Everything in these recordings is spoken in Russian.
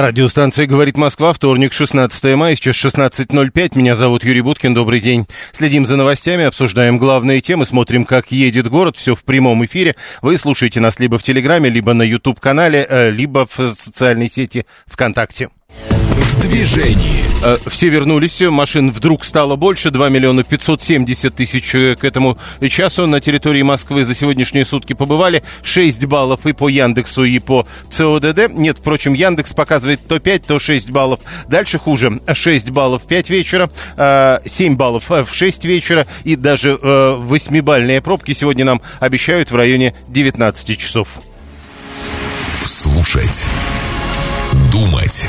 Радиостанция «Говорит Москва», вторник, 16 мая, сейчас 16.05. Меня зовут Юрий Буткин, добрый день. Следим за новостями, обсуждаем главные темы, смотрим, как едет город, все в прямом эфире. Вы слушаете нас либо в Телеграме, либо на YouTube-канале, э, либо в социальной сети ВКонтакте. В движении. Э, все вернулись, машин вдруг стало больше, 2 миллиона 570 тысяч э, к этому часу на территории Москвы за сегодняшние сутки побывали, 6 баллов и по Яндексу, и по ЦОДД. Нет, впрочем, Яндекс показывает то 5, то 6 баллов. Дальше хуже, 6 баллов в 5 вечера, 7 э, баллов в 6 вечера, и даже 8-бальные пробки сегодня нам обещают в районе 19 часов. Слушать. Думать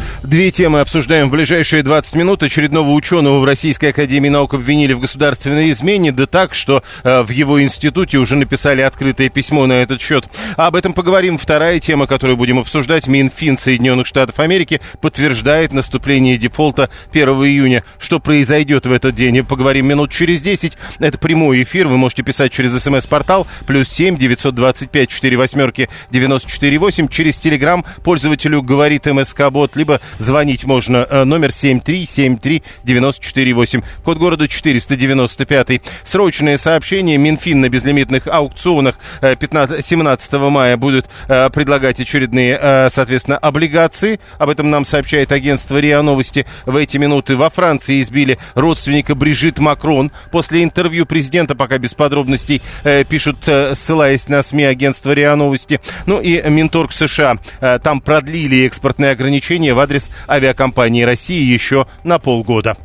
Две темы обсуждаем в ближайшие 20 минут. Очередного ученого в Российской Академии Наук обвинили в государственной измене, да так, что э, в его институте уже написали открытое письмо на этот счет. Об этом поговорим. Вторая тема, которую будем обсуждать, Минфин Соединенных Штатов Америки подтверждает наступление дефолта 1 июня. Что произойдет в этот день? Поговорим минут через 10. Это прямой эфир. Вы можете писать через смс-портал плюс 7 925 4 восьмерки 94 8 через телеграм пользователю говорит МСК-бот, либо Звонить можно э, номер 7373948, код города 495. Срочное сообщение. Минфин на безлимитных аукционах 15, э, 17 мая будет э, предлагать очередные, соответственно, облигации. Об этом нам сообщает агентство РИА Новости. В эти минуты во Франции избили родственника Брижит Макрон. После интервью президента, пока без подробностей, пишут, ссылаясь на СМИ агентства РИА Новости. Ну и Минторг США. Там продлили экспортные ограничения в адрес адрес авиакомпании России еще на полгода.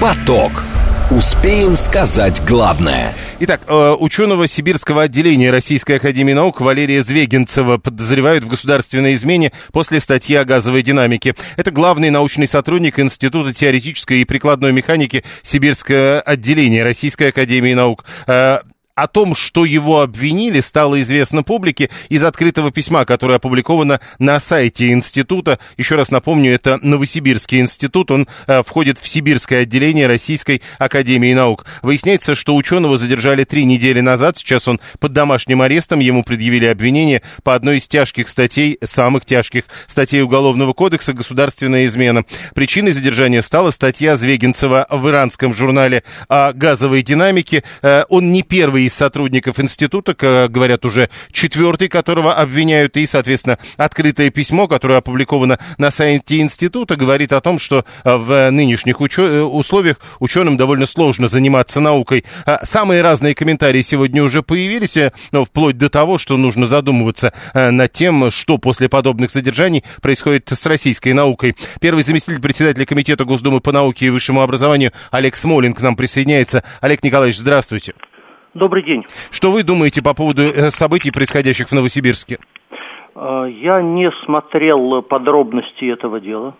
Поток. Успеем сказать главное. Итак, э, ученого Сибирского отделения Российской Академии Наук Валерия Звегинцева подозревают в государственной измене после статьи о газовой динамике. Это главный научный сотрудник Института теоретической и прикладной механики Сибирского отделения Российской Академии Наук. О том, что его обвинили, стало известно публике из открытого письма, которое опубликовано на сайте института. Еще раз напомню, это Новосибирский институт, он э, входит в Сибирское отделение Российской Академии Наук. Выясняется, что ученого задержали три недели назад, сейчас он под домашним арестом, ему предъявили обвинение по одной из тяжких статей, самых тяжких статей Уголовного кодекса «Государственная измена». Причиной задержания стала статья Звегинцева в иранском журнале о газовой динамике. Э, он не первый из сотрудников института, говорят уже четвертый, которого обвиняют, и, соответственно, открытое письмо, которое опубликовано на сайте института, говорит о том, что э, в нынешних учё- э, условиях ученым довольно сложно заниматься наукой. А самые разные комментарии сегодня уже появились, э, но вплоть до того, что нужно задумываться над тем, что после подобных задержаний происходит с российской наукой. Первый заместитель председателя Комитета Госдумы по науке и высшему образованию Олег Смолин к нам присоединяется. Олег Николаевич, здравствуйте. Добрый день. Что вы думаете по поводу э, событий, происходящих в Новосибирске? А, я не смотрел подробности этого дела,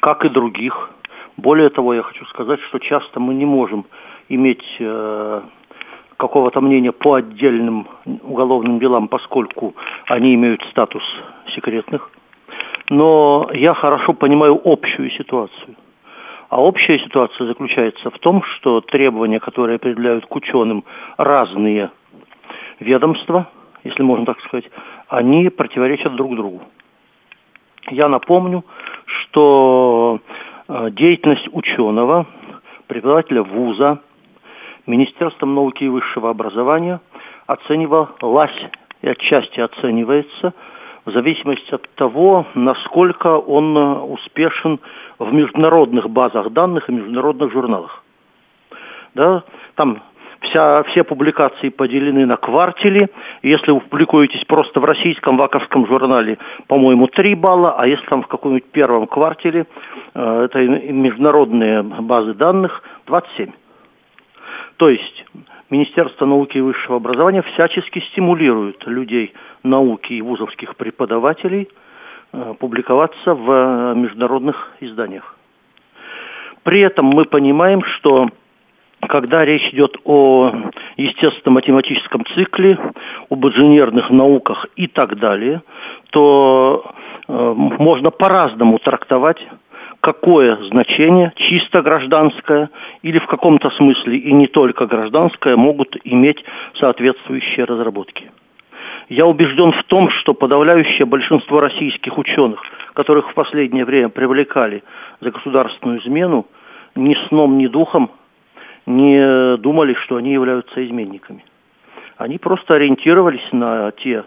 как и других. Более того, я хочу сказать, что часто мы не можем иметь э, какого-то мнения по отдельным уголовным делам, поскольку они имеют статус секретных. Но я хорошо понимаю общую ситуацию. А общая ситуация заключается в том, что требования, которые определяют к ученым разные ведомства, если можно так сказать, они противоречат друг другу. Я напомню, что э, деятельность ученого, преподавателя вуза, Министерством науки и высшего образования оценивалась и отчасти оценивается в зависимости от того, насколько он э, успешен в международных базах данных и международных журналах. Да, там вся, все публикации поделены на квартили. Если вы публикуетесь просто в российском ваковском журнале, по-моему, 3 балла, а если там в каком-нибудь первом квартале, э, это международные базы данных, 27. То есть Министерство науки и высшего образования всячески стимулирует людей науки и вузовских преподавателей – публиковаться в международных изданиях. При этом мы понимаем, что когда речь идет о естественно-математическом цикле, об инженерных науках и так далее, то э, можно по-разному трактовать какое значение чисто гражданское или в каком-то смысле и не только гражданское могут иметь соответствующие разработки. Я убежден в том, что подавляющее большинство российских ученых, которых в последнее время привлекали за государственную измену, ни сном, ни духом не думали, что они являются изменниками. Они просто ориентировались на те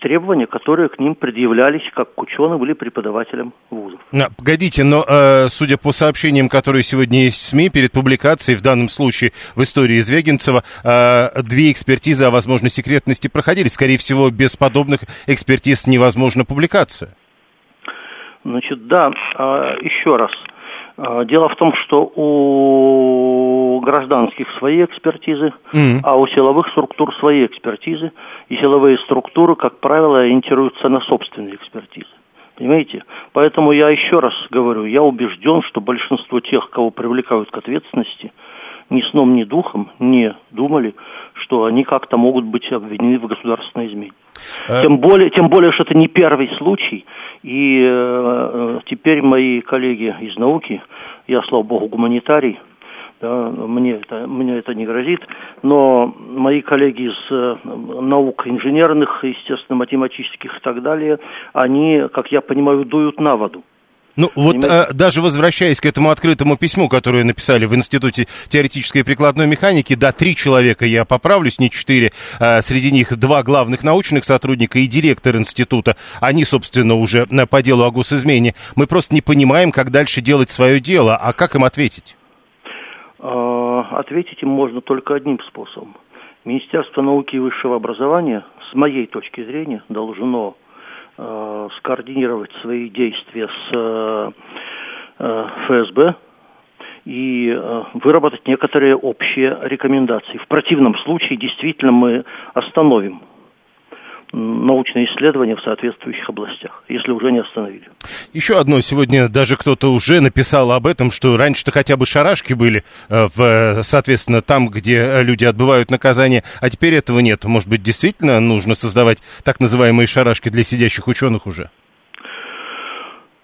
требования, которые к ним предъявлялись как к ученым или преподавателям вузов. А, погодите, но э, судя по сообщениям, которые сегодня есть в СМИ, перед публикацией, в данном случае в истории Звегинцева, э, две экспертизы о возможной секретности проходили. Скорее всего, без подобных экспертиз невозможна публикация. Значит, да, э, еще раз – дело в том, что у гражданских свои экспертизы, mm-hmm. а у силовых структур свои экспертизы. И силовые структуры, как правило, ориентируются на собственные экспертизы. Понимаете? Поэтому я еще раз говорю, я убежден, что большинство тех, кого привлекают к ответственности, ни сном, ни духом не думали, что они как-то могут быть обвинены в государственной измене. Э... Тем, более, тем более, что это не первый случай, и э, э, теперь мои коллеги из науки, я, слава богу, гуманитарий, да, мне, это, мне это не грозит, но мои коллеги из э, наук инженерных, естественно, математических и так далее, они, как я понимаю, дуют на воду. Ну, вот а, даже возвращаясь к этому открытому письму, которое написали в Институте теоретической и прикладной механики, да, три человека, я поправлюсь, не четыре, а, среди них два главных научных сотрудника и директор института, они, собственно, уже по делу о госизмене. Мы просто не понимаем, как дальше делать свое дело, а как им ответить? Ответить им можно только одним способом. Министерство науки и высшего образования, с моей точки зрения, должно э, скоординировать свои действия с э, э ФСБ и э, выработать некоторые общие рекомендации. В противном случае действительно мы остановим научные исследования в соответствующих областях, если уже не остановили. Еще одно. Сегодня даже кто-то уже написал об этом, что раньше-то хотя бы шарашки были, э, в, соответственно, там, где люди отбывают наказание, а теперь этого нет. Может быть, действительно нужно создавать так называемые шарашки для сидящих ученых уже?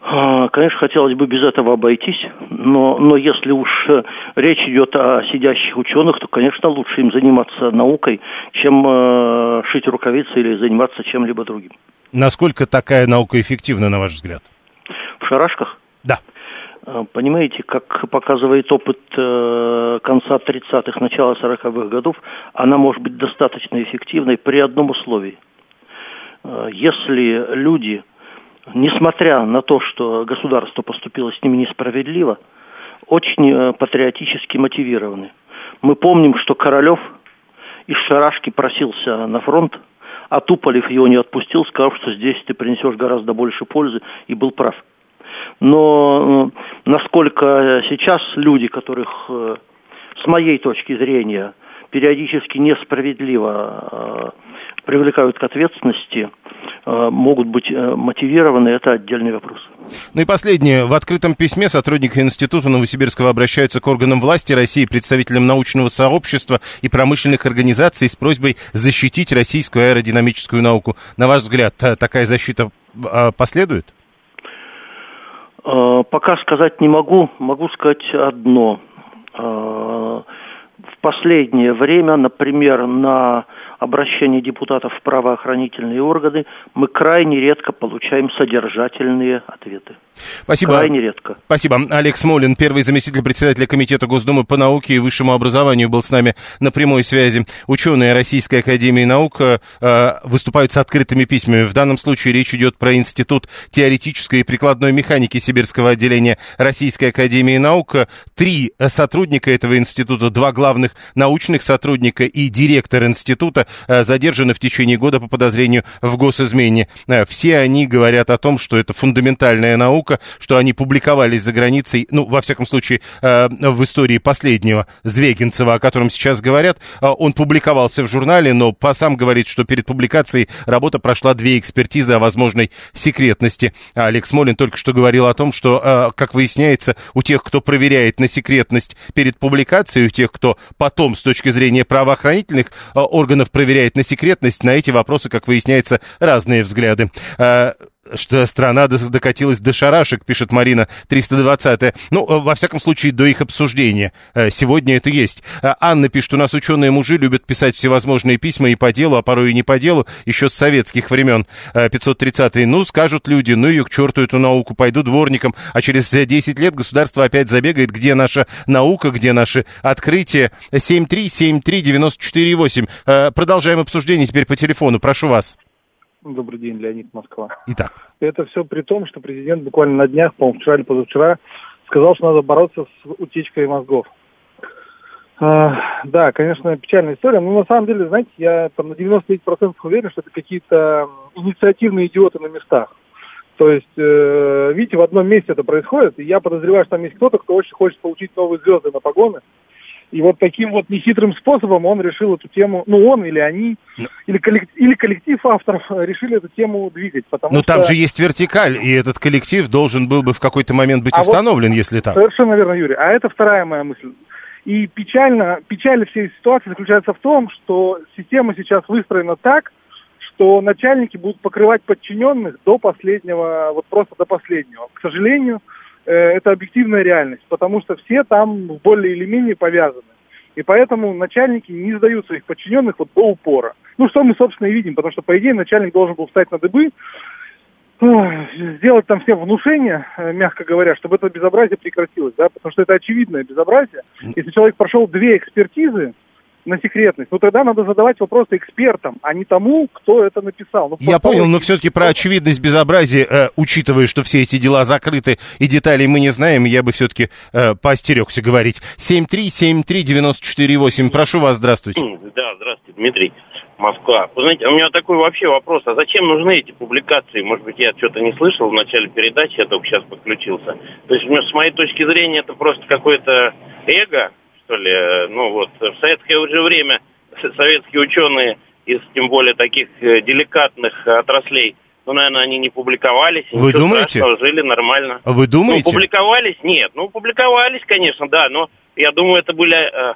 А, конечно, хотелось бы без этого обойтись, но, но если уж э, речь идет о сидящих ученых, то, конечно, лучше им заниматься наукой, чем э, шить рукавицы или заниматься чем-либо другим. Насколько такая наука эффективна, на ваш взгляд? В шарашках? Да. А, понимаете, как показывает опыт э, конца 30-х, начала 40-х годов, она может быть достаточно эффективной при одном условии. Э, если люди несмотря на то, что государство поступило с ними несправедливо, очень э, патриотически мотивированы. Мы помним, что Королев из Шарашки просился на фронт, а Туполев его не отпустил, сказав, что здесь ты принесешь гораздо больше пользы, и был прав. Но э, насколько сейчас люди, которых, э, с моей точки зрения, периодически несправедливо привлекают к ответственности, Э, могут быть э, мотивированы, это отдельный вопрос. Ну и последнее. В открытом письме сотрудники Института Новосибирского обращаются к органам власти России, представителям научного сообщества и промышленных организаций с просьбой защитить российскую аэродинамическую науку. На ваш взгляд, такая защита последует? Э, пока сказать не могу. Могу сказать одно. В последнее время, например, на обращения депутатов в правоохранительные органы, мы крайне редко получаем содержательные ответы. Спасибо. Крайне редко. Спасибо. Олег Смолин, первый заместитель председателя Комитета Госдумы по науке и высшему образованию, был с нами на прямой связи. Ученые Российской Академии Наук э, выступают с открытыми письмами. В данном случае речь идет про Институт теоретической и прикладной механики Сибирского отделения Российской Академии Наук. Три сотрудника этого института, два главных научных сотрудника и директор института задержаны в течение года по подозрению в госизмене. Все они говорят о том, что это фундаментальная наука, что они публиковались за границей, ну, во всяком случае, в истории последнего Звегинцева, о котором сейчас говорят. Он публиковался в журнале, но сам говорит, что перед публикацией работа прошла две экспертизы о возможной секретности. Алекс Смолин только что говорил о том, что, как выясняется, у тех, кто проверяет на секретность перед публикацией, у тех, кто потом с точки зрения правоохранительных органов проверяет на секретность, на эти вопросы, как выясняется, разные взгляды что страна докатилась до шарашек, пишет Марина 320 Ну, э, во всяком случае, до их обсуждения. Э, сегодня это есть. Э, Анна пишет, у нас ученые-мужи любят писать всевозможные письма и по делу, а порой и не по делу, еще с советских времен. 530 ну, скажут люди, ну ее к черту эту науку, пойду дворником, а через 10 лет государство опять забегает, где наша наука, где наши открытия. 7373948. Продолжаем обсуждение теперь по телефону, прошу вас. Добрый день, Леонид Москва. Итак. Это все при том, что президент буквально на днях, по-моему, вчера или позавчера, сказал, что надо бороться с утечкой мозгов. А, да, конечно, печальная история, но на самом деле, знаете, я там на 99% уверен, что это какие-то инициативные идиоты на местах. То есть, э, видите, в одном месте это происходит, и я подозреваю, что там есть кто-то, кто очень хочет получить новые звезды на погоны, и вот таким вот нехитрым способом он решил эту тему, ну он или они, ну, или, коллектив, или коллектив авторов решили эту тему двигать. Потому Но что... там же есть вертикаль, и этот коллектив должен был бы в какой-то момент быть а установлен, вот, если так. Совершенно верно, Юрий. А это вторая моя мысль. И печально, печаль всей ситуации заключается в том, что система сейчас выстроена так, что начальники будут покрывать подчиненных до последнего, вот просто до последнего. К сожалению, Э, это объективная реальность, потому что все там более или менее повязаны. И поэтому начальники не сдают своих подчиненных вот до упора. Ну, что мы, собственно, и видим, потому что, по идее, начальник должен был встать на дыбы, сделать там всем внушение, э, мягко говоря, чтобы это безобразие прекратилось, да, потому что это очевидное безобразие. Если человек прошел две экспертизы, на секретность, ну тогда надо задавать вопросы экспертам, а не тому, кто это написал. Ну, Я понял, но все-таки про очевидность безобразия, э, учитывая, что все эти дела закрыты и деталей мы не знаем, я бы все-таки э, поостерегся говорить. 7373948, прошу вас, здравствуйте. Да, здравствуйте, Дмитрий. Москва. Вы знаете, у меня такой вообще вопрос. А зачем нужны эти публикации? Может быть, я что-то не слышал в начале передачи, я только сейчас подключился. То есть, с моей точки зрения, это просто какое-то эго, что ли. Ну вот, в советское уже время советские ученые из тем более таких э, деликатных отраслей, ну, наверное, они не публиковались. Вы думаете? Страшного, жили нормально. Вы думаете? Ну, публиковались? Нет. Ну, публиковались, конечно, да, но я думаю, это были э,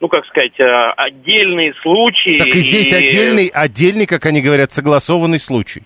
ну, как сказать, э, отдельные случаи. Так и здесь и... отдельный, отдельный, как они говорят, согласованный случай.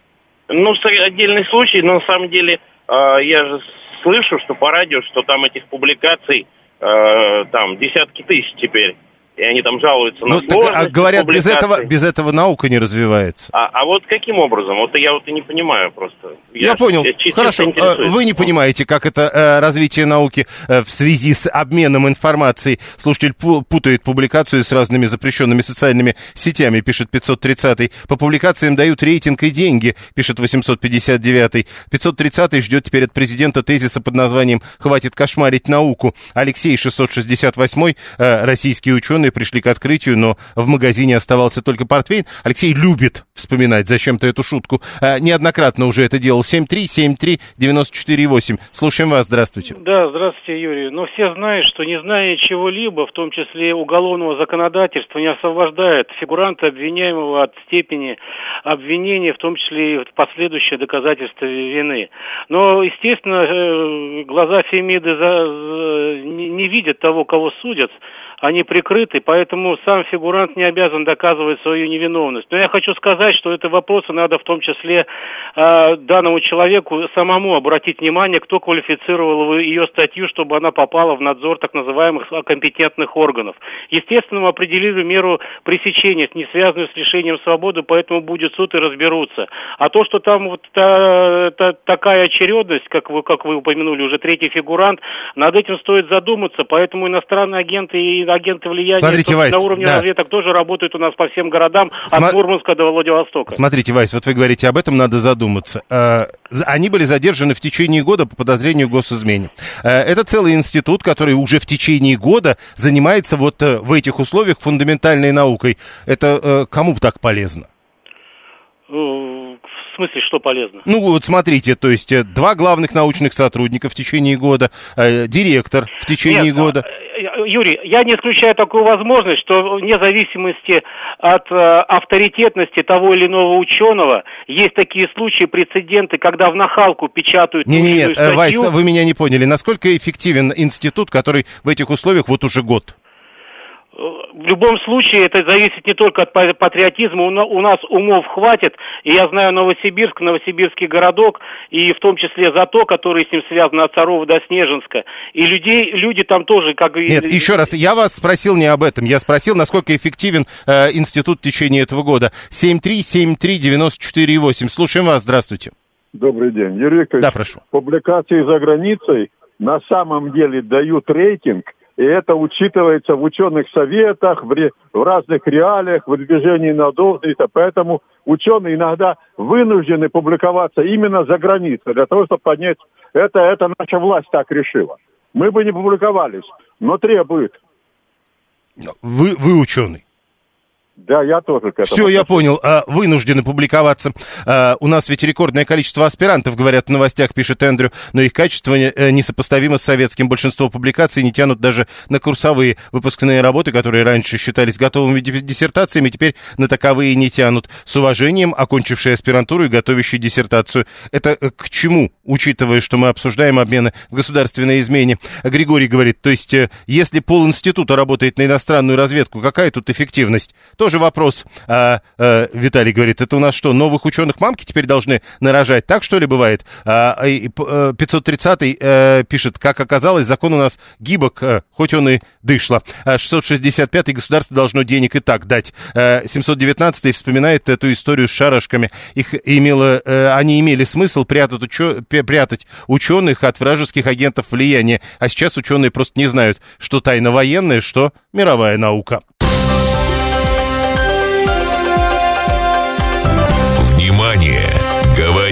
Ну, отдельный случай, но на самом деле я же слышу, что по радио, что там этих публикаций э, там десятки тысяч теперь. И они там жалуются ну, на так, а говорят, без этого, без этого наука не развивается. А, а вот каким образом? Вот я вот и не понимаю просто. Я, я понял. Я Хорошо. А, вы не понимаете, как это э, развитие науки э, в связи с обменом информацией. Слушатель путает публикацию с разными запрещенными социальными сетями, пишет 530 По публикациям дают рейтинг и деньги, пишет 859 530 ждет теперь от президента тезиса под названием «Хватит кошмарить науку». Алексей 668 э, российский ученый ученые пришли к открытию, но в магазине оставался только портвейн. Алексей любит вспоминать зачем-то эту шутку. А, неоднократно уже это делал. 7373948. Слушаем вас. Здравствуйте. Да, здравствуйте, Юрий. Но все знают, что не зная чего-либо, в том числе уголовного законодательства, не освобождает фигуранта обвиняемого от степени обвинения, в том числе и последующее доказательство вины. Но, естественно, э, глаза Фемиды не видят того, кого судят они прикрыты, поэтому сам фигурант не обязан доказывать свою невиновность. Но я хочу сказать, что это вопросы надо в том числе э, данному человеку самому обратить внимание, кто квалифицировал ее статью, чтобы она попала в надзор так называемых компетентных органов. Естественно, мы определили меру пресечения, не связанную с лишением свободы, поэтому будет суд и разберутся. А то, что там вот та, та, такая очередность, как вы, как вы упомянули, уже третий фигурант, над этим стоит задуматься, поэтому иностранные агенты и агенты влияния Смотрите, Вайс, на уровне да. разведок тоже работают у нас по всем городам, Сма- от Мурманска до Владивостока. Смотрите, Вась, вот вы говорите об этом, надо задуматься. Э, Они были задержаны в течение года по подозрению в госизмене. Э, Это целый институт, который уже в течение года занимается вот э, в этих условиях фундаментальной наукой. Это кому так полезно? В смысле, что полезно? Ну вот смотрите, то есть э, два главных научных сотрудника в течение года, э, директор в течение Нет, года. э, э, Юрий, я не исключаю такую возможность, что вне зависимости от э, авторитетности того или иного ученого, есть такие случаи, прецеденты, когда в нахалку печатают Не-не-не, иную э, Вайс, вы меня не поняли. Насколько эффективен институт, который в этих условиях вот уже год? В любом случае, это зависит не только от па- патриотизма, у, на- у нас умов хватит, и я знаю Новосибирск, Новосибирский городок, и в том числе ЗАТО, который с ним связан от Царова до Снежинска, и людей, люди там тоже, как... и- Нет, еще раз, я вас спросил не об этом. Я спросил, насколько эффективен э, институт в течение этого года. 7373948. Слушаем вас, здравствуйте. Добрый день. Юрий Викторович, Да, прошу. публикации за границей на самом деле дают рейтинг, и это учитывается в ученых советах, в, ре- в разных реалиях, в движении на должность. Поэтому ученые иногда вынуждены публиковаться именно за границей, для того, чтобы поднять... Это, это наша власть так решила. Мы бы не публиковались, но требует. Вы, вы ученый. Да, я тоже к этому. Все, я понял. А, Вынуждены публиковаться. А, У нас ведь рекордное количество аспирантов, говорят в новостях, пишет Эндрю, но их качество э, несопоставимо с советским. Большинство публикаций не тянут даже на курсовые выпускные работы, которые раньше считались готовыми ди- диссертациями, теперь на таковые не тянут. С уважением, окончившие аспирантуру и готовящие диссертацию. Это э, к чему, учитывая, что мы обсуждаем обмены в государственной измене? Григорий говорит, то есть, э, если полинститута работает на иностранную разведку, какая тут эффективность? Тоже вопрос. А, э, Виталий говорит, это у нас что, новых ученых мамки теперь должны нарожать? Так что ли бывает? А, и, п- э, 530 э, пишет, как оказалось, закон у нас гибок, э, хоть он и дышло. А 665 государство должно денег и так дать. Э, 719 вспоминает эту историю с шарашками. Их имело, э, они имели смысл прятать, учё- прятать ученых от вражеских агентов влияния. А сейчас ученые просто не знают, что тайна военная, что мировая наука.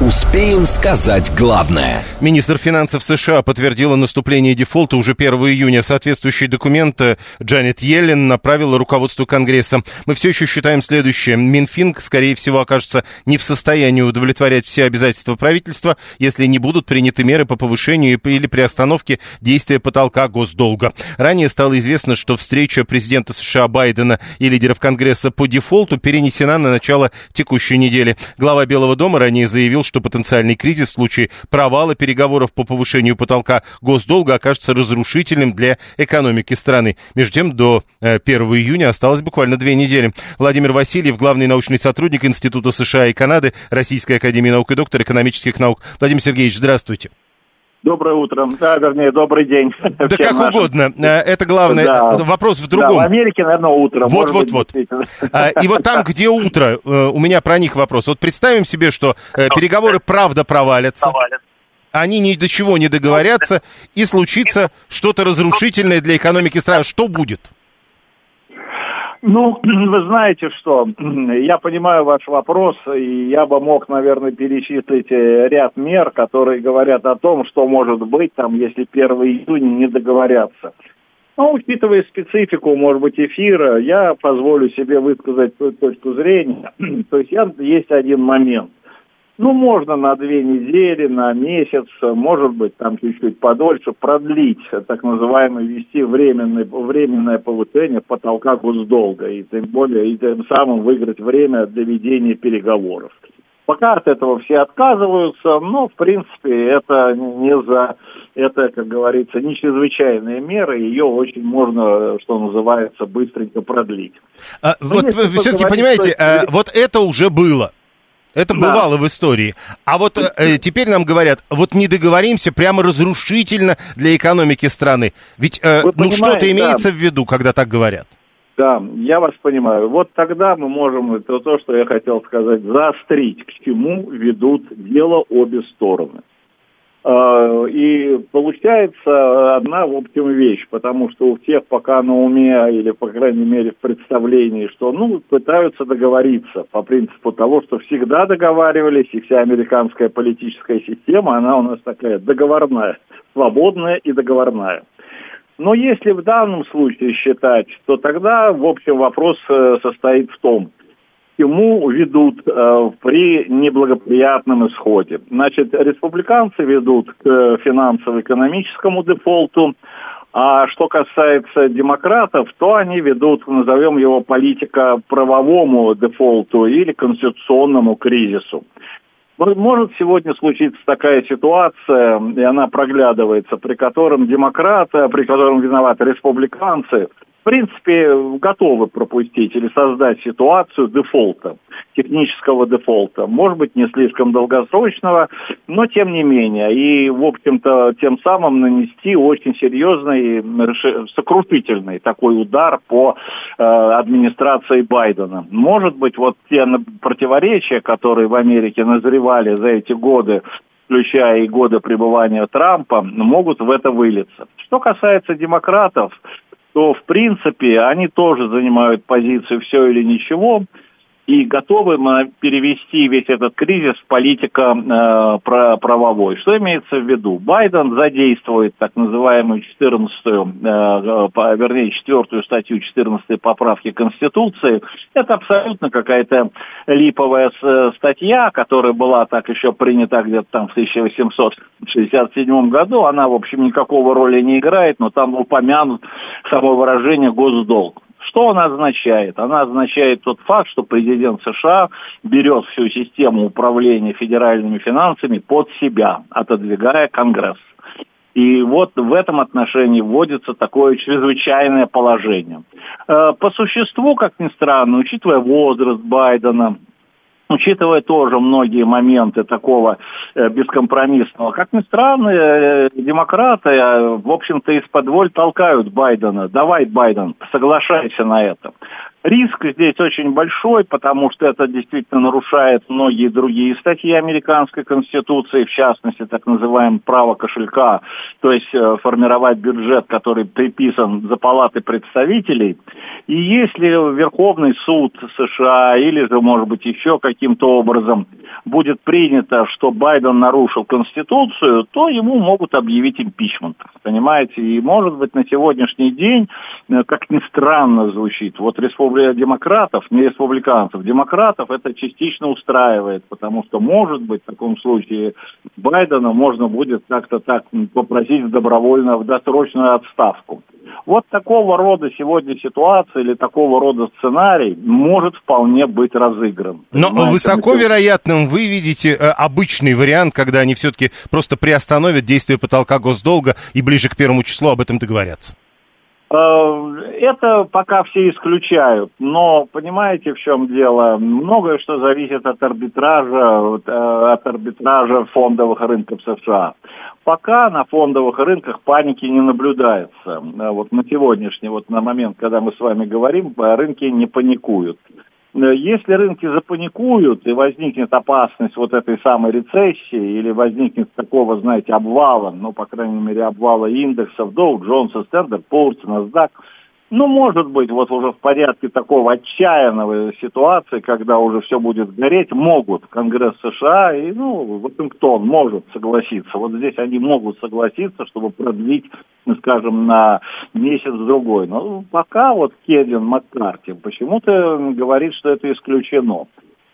Успеем сказать главное. Министр финансов США подтвердила наступление дефолта уже 1 июня. Соответствующий документ э, Джанет Йеллен направила руководству Конгресса. Мы все еще считаем следующее. Минфин, скорее всего, окажется не в состоянии удовлетворять все обязательства правительства, если не будут приняты меры по повышению или приостановке действия потолка госдолга. Ранее стало известно, что встреча президента США Байдена и лидеров Конгресса по дефолту перенесена на начало текущей недели. Глава Белого дома ранее заявил, что потенциальный кризис в случае провала переговоров по повышению потолка госдолга окажется разрушительным для экономики страны. Между тем, до э, 1 июня осталось буквально две недели. Владимир Васильев, главный научный сотрудник Института США и Канады, Российской Академии Наук и доктор экономических наук. Владимир Сергеевич, здравствуйте. Доброе утро. Да, вернее, добрый день. Да как нашим. угодно. Э, Это главное. Да. Вопрос в Да, другом. в Америке, наверное, утро. Вот, Может вот, быть, вот. А, И вот там, где утро, э, у меня про них вопрос. Вот представим себе, что э, переговоры правда провалятся, они ни до чего не договорятся, и случится что-то разрушительное для экономики страны. Что будет? Ну, вы знаете что, я понимаю ваш вопрос, и я бы мог, наверное, перечислить э, ряд мер, которые говорят о том, что может быть, там, если 1 июня не договорятся. Но, учитывая специфику, может быть, эфира, я позволю себе высказать свою точку зрения. То есть я, есть один момент. Ну, можно на две недели, на месяц, может быть, там чуть-чуть подольше продлить, так называемое, ввести временное, временное повышение потолка госдолга, и тем более, и тем самым выиграть время для ведения переговоров. Пока от этого все отказываются, но, в принципе, это не за, это, как говорится, не чрезвычайная мера, ее очень можно, что называется, быстренько продлить. А, вот если вы все-таки понимаете, точки э, вот это уже было. Это Да. бывало в истории. А вот э, теперь нам говорят, вот не договоримся, прямо разрушительно для экономики страны. Ведь э, Вы ну что-то имеется да. в виду, когда так говорят? Да, я вас понимаю. Вот тогда мы можем, это то, что я хотел сказать, заострить, к чему ведут дело обе стороны. А, и получается одна, в общем, вещь, потому что у всех пока на уме, или, по крайней мере, в представлении, что, ну, пытаются договориться по принципу того, что всегда договаривались, и вся американская политическая система, она у нас такая договорная, свободная и договорная. Но если в данном случае считать, то тогда, в общем, вопрос э, состоит в том, чему ведут э, при неблагоприятном исходе. Значит, республиканцы ведут к финансово-экономическому дефолту, а что касается демократов, то они ведут, назовем его политико-правовому дефолту или конституционному кризису. Может сегодня случиться такая ситуация, и она проглядывается, при котором демократы, при котором виноваты республиканцы, принципе, готовы пропустить или создать ситуацию дефолта технического дефолта. Может быть, не слишком долгосрочного, но тем не менее. И, в общем-то, тем самым нанести очень серьезный, сокрушительный такой удар по э, администрации Байдена. Может быть, вот те противоречия, которые в Америке назревали за эти годы, включая и годы пребывания Трампа, могут в это вылиться. Что касается демократов, то, в принципе, они тоже занимают позицию «все или ничего», и готовы мы перевести весь этот кризис в политико-правовой. Э, Что имеется в виду? Байден задействует так называемую 14-ю, э, э, вернее, 4 статью 14 поправки Конституции. Это абсолютно какая-то липовая статья, которая была так еще принята где-то там в 1867 году. Она, в общем, никакого роли не играет, но там упомянут само выражение «госдолг». Что она означает? Она означает тот факт, что президент США берет всю систему управления федеральными финансами под себя, отодвигая Конгресс. И вот в этом отношении вводится такое чрезвычайное положение. Э, по существу, как ни странно, учитывая возраст Байдена, учитывая тоже многие моменты такого э, бескомпромиссного. Как ни странно, э, демократы, э, в общем-то, из-под воль толкают Байдена. Давай, Байден, соглашайся на это. Риск здесь очень большой, потому что это действительно нарушает многие другие статьи американской конституции, в частности, так называемое право кошелька, то есть э, формировать бюджет, который приписан за палаты представителей. И если Верховный суд США или же, может быть, еще каким-то образом будет принято, что Байден нарушил Конституцию, то ему могут объявить импичмент, понимаете? И, может быть, на сегодняшний день, э, как ни странно звучит, вот республика демократов, не республиканцев, демократов это частично устраивает, потому что, может быть, в таком случае Байдена можно будет как-то так попросить добровольно в досрочную отставку. Вот такого рода сегодня ситуация или такого рода сценарий может вполне быть разыгран. Но Понимаете, высоко вероятным вы видите э, обычный вариант, когда они все-таки просто приостановят действие потолка госдолга и ближе к первому числу об этом договорятся. Э, это пока все исключают, но понимаете, в чем дело? Многое что зависит от арбитража, э, от арбитража фондовых рынков США. Пока на фондовых рынках паники не наблюдается. Э, вот на сегодняшний, вот на момент, когда мы с вами говорим, рынки не паникуют. Э, если рынки запаникуют и возникнет опасность вот этой самой рецессии или возникнет такого, знаете, обвала, ну, по крайней мере, обвала индексов Dow, Jones, Standard Poor's, NASDAQ – ну, может быть, вот уже в порядке такого отчаянного ситуации, когда уже все будет гореть, могут Конгресс США и, ну, Вашингтон может согласиться. Вот здесь они могут согласиться, чтобы продлить, скажем, на месяц-другой. Но пока вот Кевин Маккарти почему-то говорит, что это исключено.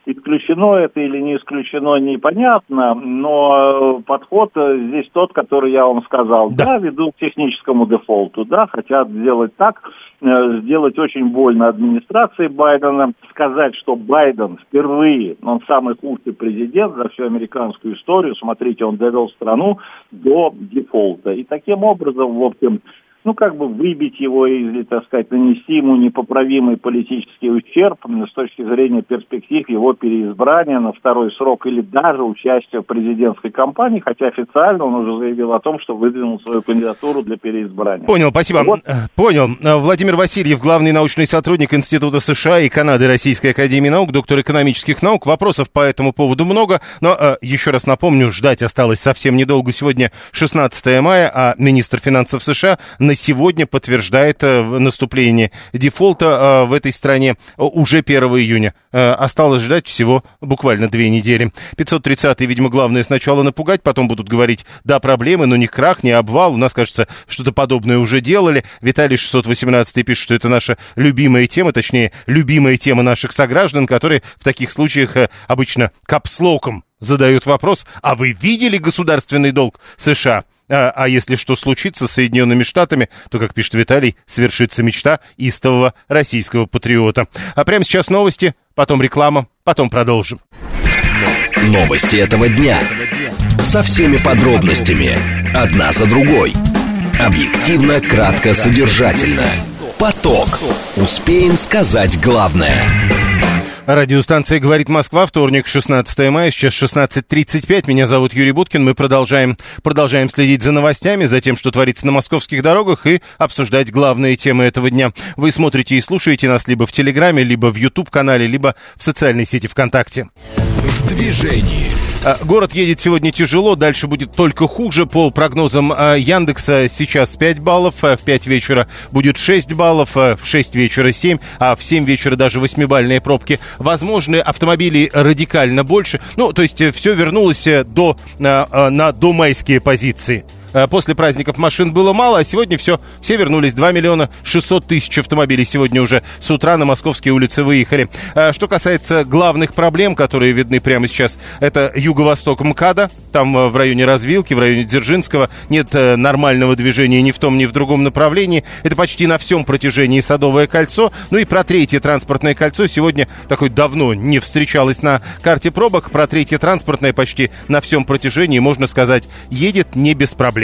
Исключено это или не исключено, непонятно, но подход здесь тот, который я вам сказал. Да, да ведут к техническому дефолту, да, хотят сделать так, э, сделать очень больно администрации Байдена, сказать, что Байден впервые, он самый худший президент за всю американскую историю, смотрите, он довел страну до дефолта. И таким образом, в общем, ну, как бы выбить его или, так сказать, нанести ему непоправимый политический ущерб с точки зрения перспектив его переизбрания на второй срок или даже участия в президентской кампании, хотя официально он уже заявил о том, что выдвинул свою кандидатуру для переизбрания. Понял, спасибо. Вот. Э, понял. Э, Владимир Васильев, главный научный сотрудник Института США и Канады Российской Академии Наук, доктор экономических наук. Вопросов по этому поводу много, но э, еще раз напомню, ждать осталось совсем недолго. Сегодня 16 мая, а министр финансов США на сегодня подтверждает э, наступление дефолта э, в этой стране уже 1 июня. Э, осталось ждать всего буквально две недели. 530-й, видимо, главное сначала напугать, потом будут говорить, да, проблемы, но не крах, не обвал. У нас, кажется, что-то подобное уже делали. Виталий 618 пишет, что это наша любимая тема, точнее, любимая тема наших сограждан, которые в таких случаях обычно капслоком задают вопрос, а вы видели государственный долг США? А, а если что случится с Соединенными Штатами, то, как пишет Виталий, свершится мечта истового российского патриота. А прямо сейчас новости, потом реклама, потом продолжим. Новости этого дня. Со всеми подробностями. Одна за другой. Объективно, кратко, содержательно. Поток. Успеем сказать главное. Радиостанция «Говорит Москва», вторник, 16 мая, сейчас 16.35. Меня зовут Юрий Буткин. Мы продолжаем, продолжаем следить за новостями, за тем, что творится на московских дорогах и обсуждать главные темы этого дня. Вы смотрите и слушаете нас либо в Телеграме, либо в YouTube-канале, либо в социальной сети ВКонтакте. В движении. А, город едет сегодня тяжело, дальше будет только хуже. По прогнозам а, Яндекса сейчас 5 баллов, а в 5 вечера будет 6 баллов, в 6 вечера 7, а в 7 вечера даже 8-бальные пробки. Возможны автомобили радикально больше. Ну, то есть э, все вернулось э, до, на, на домайские позиции. Э, после праздников машин было мало, а сегодня все, все вернулись. 2 миллиона 600 тысяч автомобилей сегодня уже с утра на московские улицы выехали. Э, что касается главных проблем, которые видны прямо сейчас, это юго-восток МКАДа. Там э, в районе Развилки, в районе Дзержинского нет нормального движения ни в том, ни в другом направлении. Это почти на всем протяжении Садовое кольцо. Ну и про третье транспортное кольцо сегодня такой давно не встречалось на карте пробок. Про третье транспортное почти на всем протяжении, можно сказать, едет не без проблем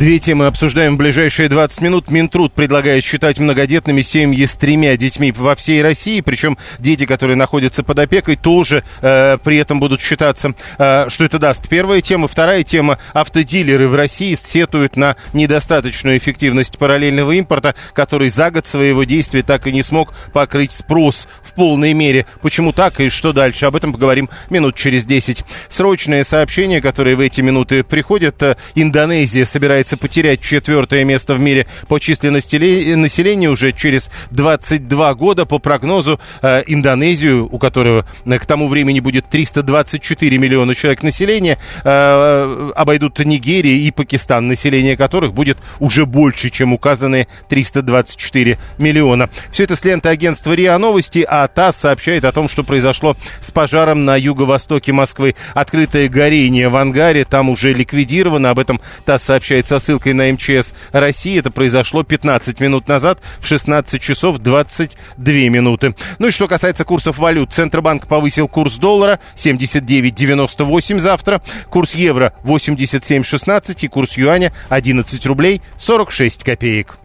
Две темы обсуждаем в ближайшие 20 минут. Минтруд предлагает считать многодетными семьи с тремя детьми во всей России, причем дети, которые находятся под опекой, тоже э, при этом будут считаться. Э, что это даст? Первая тема. Вторая тема. Автодилеры в России сетуют на недостаточную эффективность параллельного импорта, который за год своего действия так и не смог покрыть спрос в полной мере. Почему так и что дальше? Об этом поговорим минут через 10. Срочное сообщение, которое в эти минуты приходит. Э, Индонезия собирается собирается потерять четвертое место в мире по численности населения уже через 22 года. По прогнозу э, Индонезию, у которого э, к тому времени будет 324 миллиона человек населения, э, обойдут Нигерия и Пакистан, население которых будет уже больше, чем указанные 324 миллиона. Все это с ленты агентства РИА Новости, а ТАСС сообщает о том, что произошло с пожаром на юго-востоке Москвы. Открытое горение в ангаре там уже ликвидировано. Об этом ТАСС сообщает со ссылкой на МЧС России. Это произошло 15 минут назад в 16 часов 22 минуты. Ну и что касается курсов валют. Центробанк повысил курс доллара 79.98 завтра, курс евро 87.16 и курс юаня 11 рублей 46 копеек.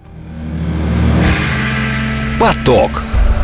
Поток.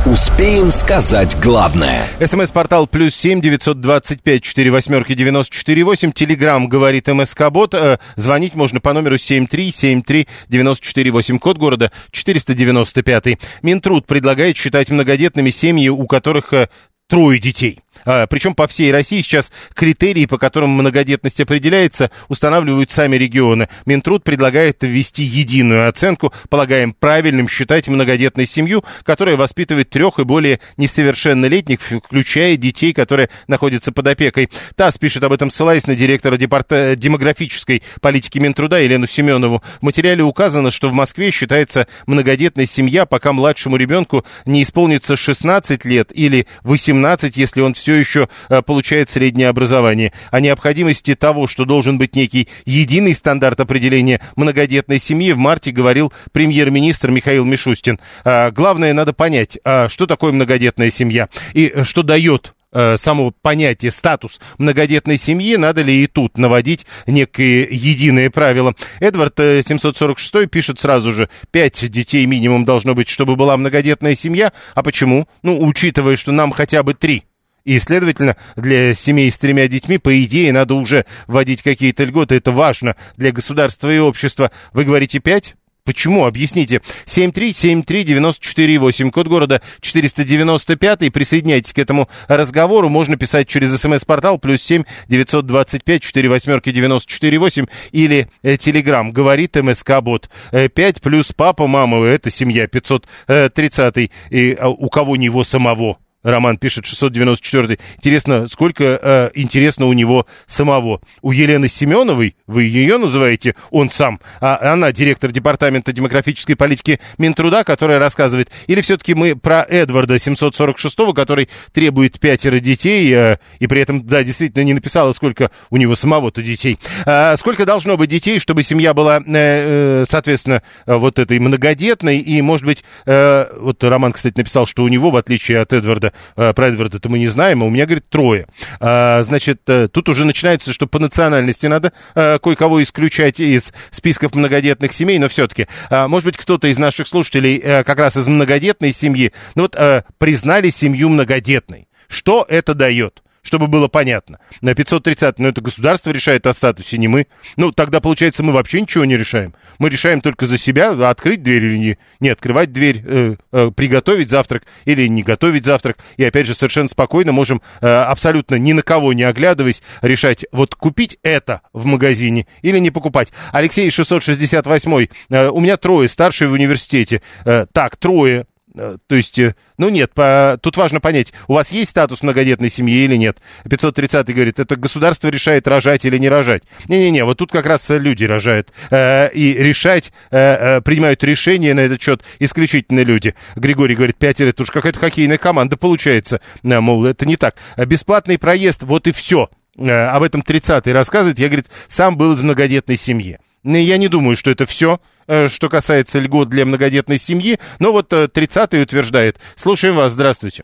Успеем сказать главное. СМС-портал плюс семь девятьсот двадцать пять четыре восьмерки девяносто четыре восемь. Телеграмм говорит МСК Бот. Э, звонить можно по номеру семь три семь три девяносто четыре восемь. Код города четыреста девяносто пятый. Минтруд предлагает считать многодетными семьи, у которых э, трое детей. А, причем по всей России сейчас критерии, по которым многодетность определяется, устанавливают сами регионы. Минтруд предлагает ввести единую оценку, полагаем правильным считать многодетной семью, которая воспитывает трех и более несовершеннолетних, включая детей, которые находятся под опекой. ТАСС пишет об этом, ссылаясь на директора департа... демографической политики Минтруда Елену Семенову. В материале указано, что в Москве считается многодетной семья, пока младшему ребенку не исполнится 16 лет или 18, если он в все еще э, получает среднее образование. О необходимости того, что должен быть некий единый стандарт определения многодетной семьи, в марте говорил премьер-министр Михаил Мишустин. А, главное, надо понять, а, что такое многодетная семья и что дает э, само понятие, статус многодетной семьи, надо ли и тут наводить некие единые правила. Эдвард 746 э, пишет сразу же, пять детей минимум должно быть, чтобы была многодетная семья. А почему? Ну, учитывая, что нам хотя бы три. И, следовательно, для семей с тремя детьми, по идее, надо уже вводить какие-то льготы. Это важно для государства и общества. Вы говорите пять? Почему? Объясните. 7373948, код города 495. Присоединяйтесь к этому разговору. Можно писать через смс-портал плюс 7 925 4 восьмерки 948 или э, телеграмм. Говорит МСК-бот. 5 э, плюс папа, мама, это семья 530. И а, у кого него самого? Роман пишет 694. Интересно, сколько э, интересно у него самого. У Елены Семеновой, вы ее называете, он сам, а она директор департамента демографической политики Минтруда, которая рассказывает. Или все-таки мы про Эдварда 746, который требует пятеро детей, э, и при этом, да, действительно не написала, сколько у него самого-то детей. А сколько должно быть детей, чтобы семья была, э, э, соответственно, вот этой многодетной, и, может быть, э, вот Роман, кстати, написал, что у него, в отличие от Эдварда, э, про Эдварда это мы не знаем, а у меня, говорит, трое. А, значит, э, тут уже начинается, что по национальности надо э, кое-кого исключать из списков многодетных семей, но все-таки, а, может быть, кто-то из наших слушателей как раз из многодетной семьи, ну вот признали семью многодетной. Что это дает? Чтобы было понятно. На 530, но это государство решает о статусе, не мы. Ну, тогда, получается, мы вообще ничего не решаем. Мы решаем только за себя, открыть дверь или не, не открывать дверь, э, э, приготовить завтрак или не готовить завтрак. И, опять же, совершенно спокойно можем, э, абсолютно ни на кого не оглядываясь, решать, вот купить это в магазине или не покупать. Алексей 668, э, у меня трое, старший в университете. Э, так, трое, то есть, э, ну нет, по, тут важно понять, у вас есть статус многодетной семьи или нет. 530 говорит, это государство решает, рожать или не рожать. Не-не-не, вот тут как раз люди рожают. Э, и решать, э, э, принимают решения на этот счет исключительно люди. Григорий говорит, пятеро, это уж какая-то хоккейная команда получается. Э, мол, это не так. Бесплатный проезд, вот и все. Э, об этом 30-й рассказывает. Я, говорит, сам был из многодетной семьи. Я не думаю, что это все, э, что касается льгот для многодетной семьи, но вот 30-й э, утверждает. Слушаем вас, здравствуйте.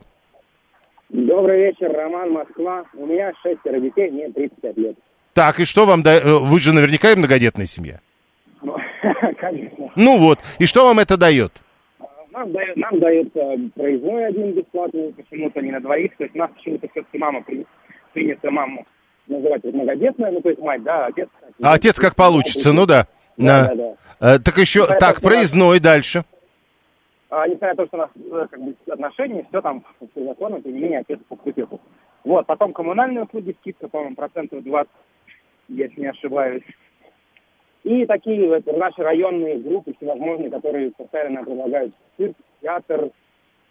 Добрый вечер, Роман, Москва. У меня шестеро детей, мне 35 лет. Так, и что вам, да, э, вы же наверняка и многодетная семья? Конечно. Ну вот, и что вам это дает? Нам дает, нам дает проездной один бесплатный, почему-то не на двоих. То есть у нас почему-то все-таки мама принята маму называть вот многодетная, ну, то есть мать, да, отец. А отец как получится, ну да. Да, да, да. А, так еще, несмотря так, проездной нас, дальше. А, несмотря на то, что у нас э, как бы отношения, все там все законно, тем не менее отец по купеху. Вот, потом коммунальные услуги, скидка, по-моему, процентов 20, если не ошибаюсь. И такие вот наши районные группы всевозможные, которые постоянно предлагают цирк, театр,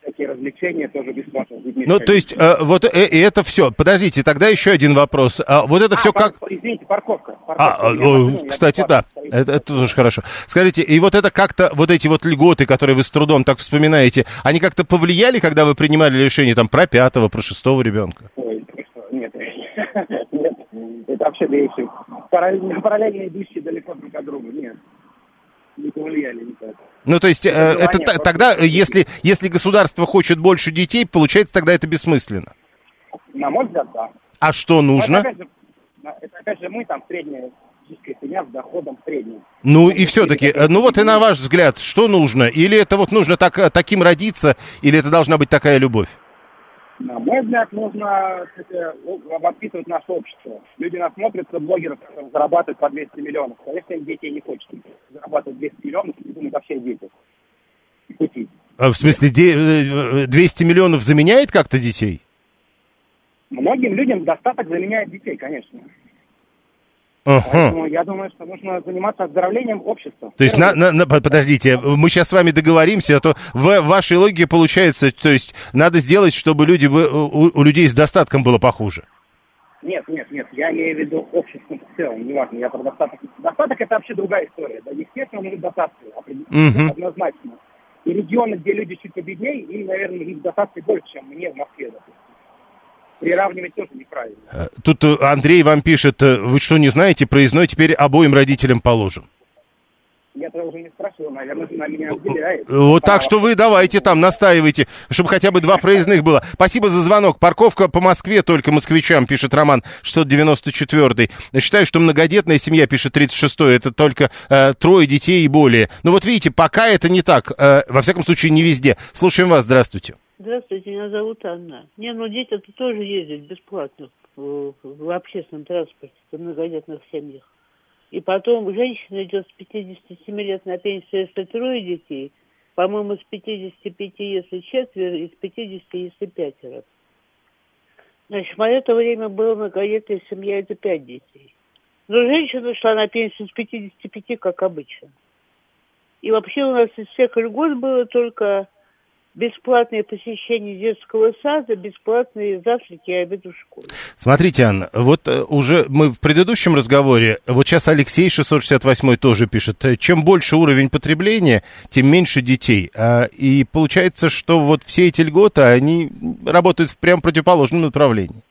такие развлечения тоже бесплатно. Ну, то есть, э, вот э, и это все. Подождите, тогда еще один вопрос. А, вот это а, все пар... как... Извините, парковка. парковка. А, кстати, да, это, это тоже хорошо. Скажите, и вот это как-то, вот эти вот льготы, которые вы с трудом так вспоминаете, они как-то повлияли, когда вы принимали решение там про пятого, про шестого ребенка? Ой, нет, нет, это вообще вещи. Параллельно идущие далеко друг от друга, нет не повлияли никак. Ну, то есть, э, это, это тогда, если, если государство хочет больше детей, получается, тогда это бессмысленно? На мой взгляд, да. А что нужно? Это опять же, это, опять же мы там средняя семья с доходом средним. Ну, и все-таки, э, ну вот и на ваш взгляд, что нужно? Или это вот нужно так, э, таким родиться, или это должна быть такая любовь? На мой взгляд, нужно кстати, воспитывать наше общество. Люди нас смотрят, блогеров, зарабатывают по 200 миллионов. Конечно, им детей не хочется зарабатывать 200 миллионов и думать вообще детях. Пути. А в смысле, 200 э, миллионов заменяет как-то детей? Многим людям достаток заменяет детей, конечно. Поэтому я думаю, что нужно заниматься оздоровлением общества. То есть, на, на, на, подождите, мы сейчас с вами договоримся, а то в вашей логике получается, то есть, надо сделать, чтобы люди, у, у людей с достатком было похуже. Нет, нет, нет, я имею в виду общество в целом, неважно, я про достаток. Достаток это вообще другая история, да, естественно, нужны достатки, однозначно. И регионы, где люди чуть победнее, им, наверное, их достатки больше, чем мне в Москве, допустим. Приравнивать тоже неправильно. Э, тут э, Андрей вам пишет, э, вы что, не знаете, проездной теперь обоим родителям положим. Я тогда уже не спрашивал, наверное, на меня разделяет. Вот так что вы давайте там настаивайте, чтобы хотя бы два проездных было. Спасибо за звонок. Парковка по Москве только москвичам, пишет Роман 694. Считаю, что многодетная семья, пишет 36 это только э, трое детей и более. Но вот видите, пока это не так. Э, во всяком случае, не везде. Слушаем вас, здравствуйте. Здравствуйте, меня зовут Анна. Не, ну дети -то тоже ездят бесплатно в, в общественном транспорте в многодетных семьях. И потом женщина идет с 57 лет на пенсию, если трое детей. По-моему, с 55, если четверо, и с 50, если пятеро. Значит, в мое то время было многодетная семья, это пять детей. Но женщина шла на пенсию с 55, как обычно. И вообще у нас из всех льгот было только бесплатное посещение детского сада, бесплатные завтраки и обеды в школе. Смотрите, Анна, вот э, уже мы в предыдущем разговоре, вот сейчас Алексей 668 тоже пишет, э, чем больше уровень потребления, тем меньше детей. А, и получается, что вот все эти льготы, они работают в прям противоположном направлении.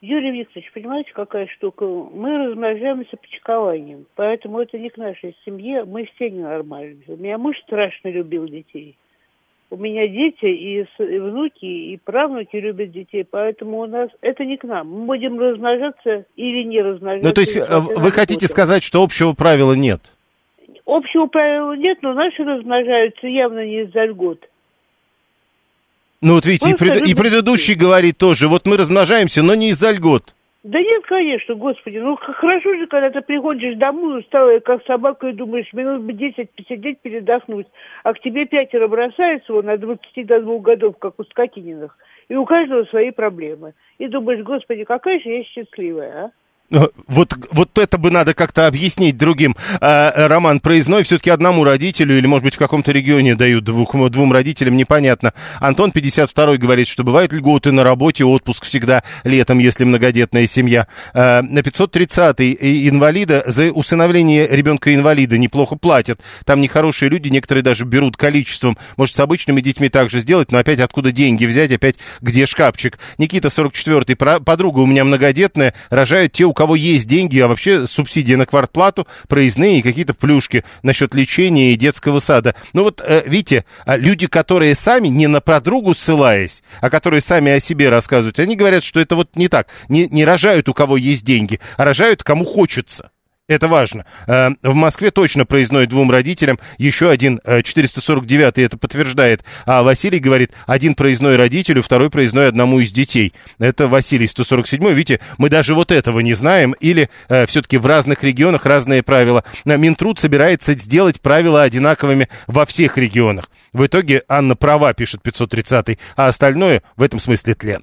Юрий Викторович, понимаете, какая штука? Мы размножаемся почкованием, поэтому это не к нашей семье, мы все ненормальные. У меня муж страшно любил детей у меня дети и, внуки, и правнуки любят детей, поэтому у нас это не к нам. Мы будем размножаться или не размножаться. Ну, то есть э, вы хотите сказать, что общего правила нет? Общего правила нет, но наши размножаются явно не из-за льгот. Ну вот видите, и, пред, и предыдущий говорит тоже, вот мы размножаемся, но не из-за льгот. Да нет, конечно, господи. Ну, хорошо же, когда ты приходишь домой, усталая, как собака, и думаешь, минут бы 10 посидеть, передохнуть. А к тебе пятеро бросается вон от 20 до 2 годов, как у Скотининых. И у каждого свои проблемы. И думаешь, господи, какая же я счастливая, а? Ну, вот, вот это бы надо как-то объяснить другим. А, Роман, проездной все-таки одному родителю или, может быть, в каком-то регионе дают двух, двум родителям, непонятно. Антон 52 говорит, что бывают льготы на работе, отпуск всегда летом, если многодетная семья. А, на 530-й инвалида за усыновление ребенка-инвалида неплохо платят. Там нехорошие люди, некоторые даже берут количеством. Может, с обычными детьми также сделать, но опять откуда деньги взять, опять где шкафчик. Никита 44-й, подруга у меня многодетная, рожают те, у кого есть деньги, а вообще субсидии на квартплату, проездные и какие-то плюшки насчет лечения и детского сада. Ну вот, э, видите, а люди, которые сами, не на подругу ссылаясь, а которые сами о себе рассказывают, они говорят, что это вот не так. Не, не рожают у кого есть деньги, а рожают кому хочется. Это важно. Э, в Москве точно проездной двум родителям. Еще один 449 э, это подтверждает. А Василий говорит, один проездной родителю, второй проездной одному из детей. Это Василий 147. Видите, мы даже вот этого не знаем. Или э, все-таки в разных регионах разные правила. Минтруд собирается сделать правила одинаковыми во всех регионах. В итоге Анна права, пишет 530 а остальное в этом смысле тлен.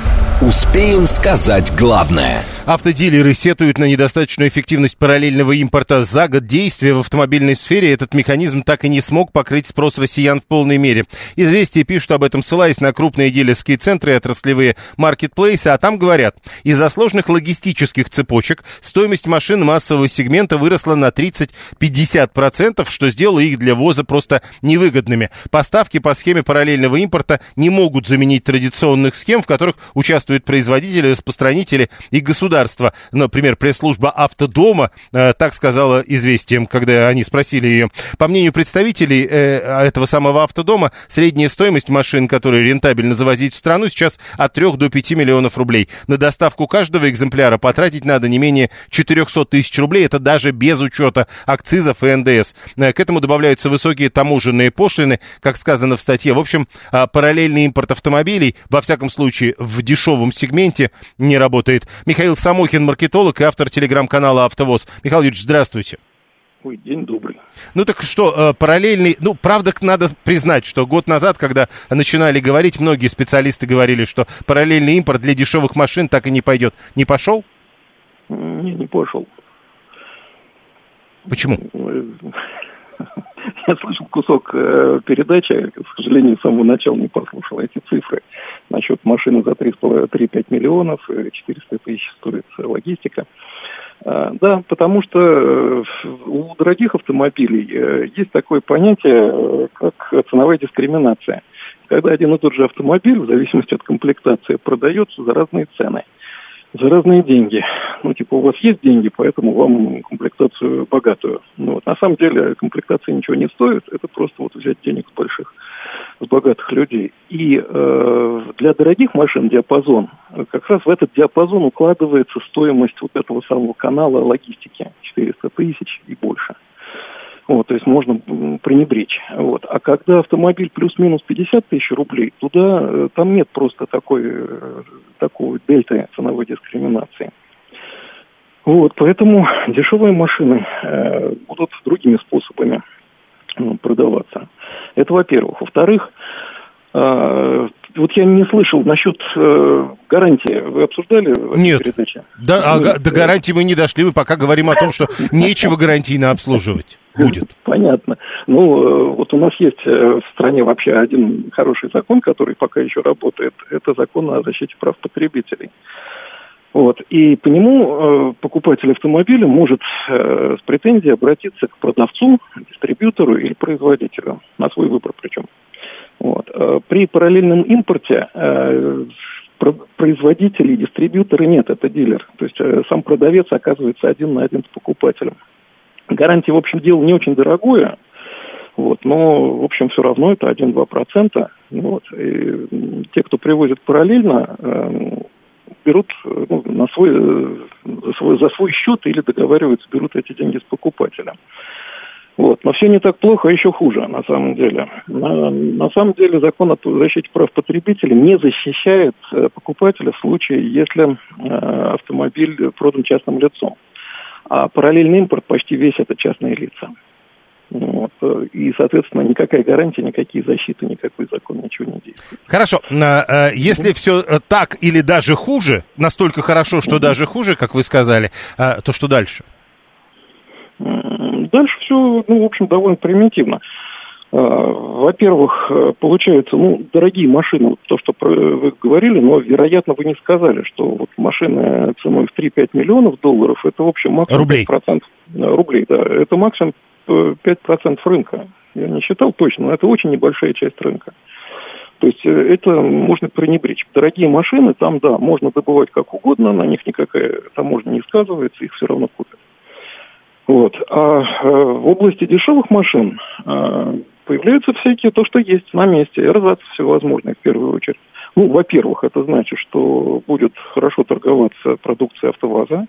Успеем сказать главное – Автодилеры сетуют на недостаточную эффективность параллельного импорта. За год действия в автомобильной сфере этот механизм так и не смог покрыть спрос россиян в полной мере. Известия пишут об этом, ссылаясь на крупные дилерские центры и отраслевые маркетплейсы, а там говорят, из-за сложных логистических цепочек стоимость машин массового сегмента выросла на 30-50%, что сделало их для ввоза просто невыгодными. Поставки по схеме параллельного импорта не могут заменить традиционных схем, в которых участвуют производители, распространители и государства. Например, пресс-служба Автодома э, так сказала известием, когда они спросили ее. По мнению представителей э, этого самого Автодома, средняя стоимость машин, которые рентабельно завозить в страну, сейчас от 3 до 5 миллионов рублей. На доставку каждого экземпляра потратить надо не менее 400 тысяч рублей. Это даже без учета акцизов и НДС. Э, к этому добавляются высокие таможенные пошлины, как сказано в статье. В общем, э, параллельный импорт автомобилей, во всяком случае, в дешевом сегменте не работает. Михаил Самохин, маркетолог и автор телеграм-канала «АвтоВоз». Михаил Юрьевич, здравствуйте. Ой, день добрый. Ну так что, э, параллельный, ну, правда, надо признать, что год назад, когда начинали говорить, многие специалисты говорили, что параллельный импорт для дешевых машин так и не пойдет. Не пошел? Не, не пошел. Почему? Я слышал кусок э, передачи, к сожалению, с самого начала не послушал эти цифры. Насчет машины за 3,5 миллионов, 400 тысяч стоит логистика. А, да, потому что э, у дорогих автомобилей э, есть такое понятие, э, как ценовая дискриминация. Когда один и тот же автомобиль, в зависимости от комплектации, продается за разные цены – за разные деньги. Ну, типа, у вас есть деньги, поэтому вам комплектацию богатую. Ну, вот. На самом деле комплектация ничего не стоит, это просто вот взять денег с больших, богатых людей. И э, для дорогих машин диапазон, как раз в этот диапазон укладывается стоимость вот этого самого канала логистики, 400 тысяч и больше. Вот, то есть можно пренебречь. Вот. А когда автомобиль плюс-минус 50 тысяч рублей, туда э, там нет просто такой, э, такой дельты ценовой дискриминации. Вот, поэтому дешевые машины э, будут другими способами продаваться. Это во-первых. Во-вторых, вот я не слышал насчет э, гарантии. Вы обсуждали в Нет. передаче? Да, а, Ну, до гарантии мы не дошли, мы пока говорим о том, что нечего гарантийно обслуживать будет. Понятно. Ну, э, вот у нас есть э, в стране вообще один хороший закон, который пока еще работает. Это закон о защите прав потребителей. Вот. И по нему э, покупатель автомобиля может э, с претензией обратиться к продавцу, дистрибьютору или производителю, на свой выбор причем. Вот. Э, При параллельном импорте э, про- производителей дистрибьютора нет, это дилер. То есть э, сам продавец оказывается один на один с покупателем. Гарантия, в общем, дело не очень дорогое, вот, но, в общем, все равно это 1-2%. Вот, и те, кто привозит параллельно, э, берут ну, на свой, э, свой, за свой счет или договариваются, берут эти деньги с покупателя. Вот. Но все не так плохо, а еще хуже, на самом деле. На, на самом деле закон о защите прав потребителей не защищает э, покупателя в случае, если э, автомобиль продан частным лицом. А параллельный импорт почти весь это частные лица. Вот. э, И, соответственно, никакая гарантия, никакие защиты, никакой закон, ничего не действует. Хорошо, э, если все так или даже хуже, настолько хорошо, что даже хуже, как вы сказали, то что дальше? Дальше все, ну, в общем, довольно примитивно. А, Во-первых, э, получается, ну, дорогие машины, вот то, что вы говорили, но, вероятно, вы не сказали, что вот машины ценой в 3-5 миллионов долларов, это, в общем, максимум Рублей. 5%. Да, Рублей, да. Это максимум э, 5% рынка. Я не считал точно, но это очень небольшая часть рынка. То есть э, это можно пренебречь. Дорогие машины, там, да, можно добывать как угодно, на них никакая таможня не сказывается, их все равно купят. Вот. А э, в области дешевых машин э, появляются всякие, то, что есть на месте, эрзац всевозможные в первую очередь. Ну, во-первых, это значит, что будет хорошо торговаться продукция АвтоВАЗа,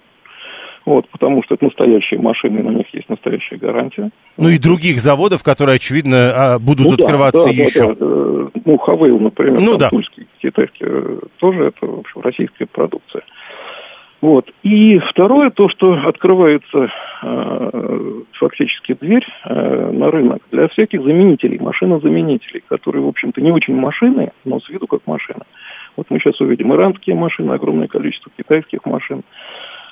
вот, потому что это настоящие машины, и на них есть настоящая гарантия. Ну и других заводов, которые, очевидно, а, будут Ну да, открываться да, да, еще. да. Э, Ну, Хавейл, например, Ну да. тульский, китайский, э, тоже это, в общем, российская продукция. Вот. И второе, то, что открывается э, фактически дверь э, на рынок для всяких заменителей, машинозаменителей, которые, в общем-то, не очень машины, но с виду как машины. Вот мы сейчас увидим иранские машины, огромное количество китайских машин.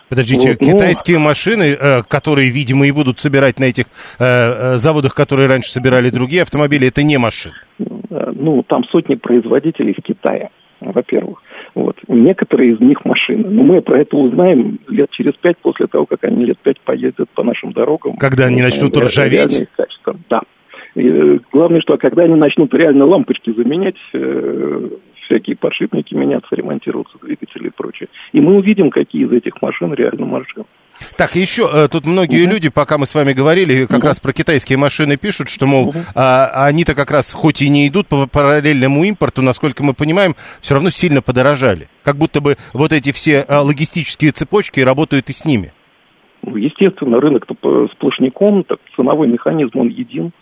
Подождите, Вот, ну- китайские машины, э, которые, видимо, и будут собирать на этих э, э, заводах, которые раньше собирали другие автомобили, это не машины. Э, Ну, там сотни производителей в Китае, во-первых. Некоторые из них машины. Но мы про это узнаем лет через пять, после того, как они лет пять поездят по нашим дорогам. Когда они Мы начнут ржаветь? Да. И, э, главное, что когда они начнут реально лампочки заменять, э, всякие подшипники меняться, ремонтироваться, двигатели и прочее. И мы увидим, какие из этих машин реально машины. Так, еще э, тут многие люди, пока мы с вами говорили, как раз про китайские машины пишут, что, мол, а, они-то как раз, хоть и не идут по параллельному импорту, насколько мы понимаем, все равно сильно подорожали. Как будто бы вот эти все а, логистические цепочки работают и с ними. Ну, Естественно, рынок-то по- сплошняком, так ценовой механизм, он един.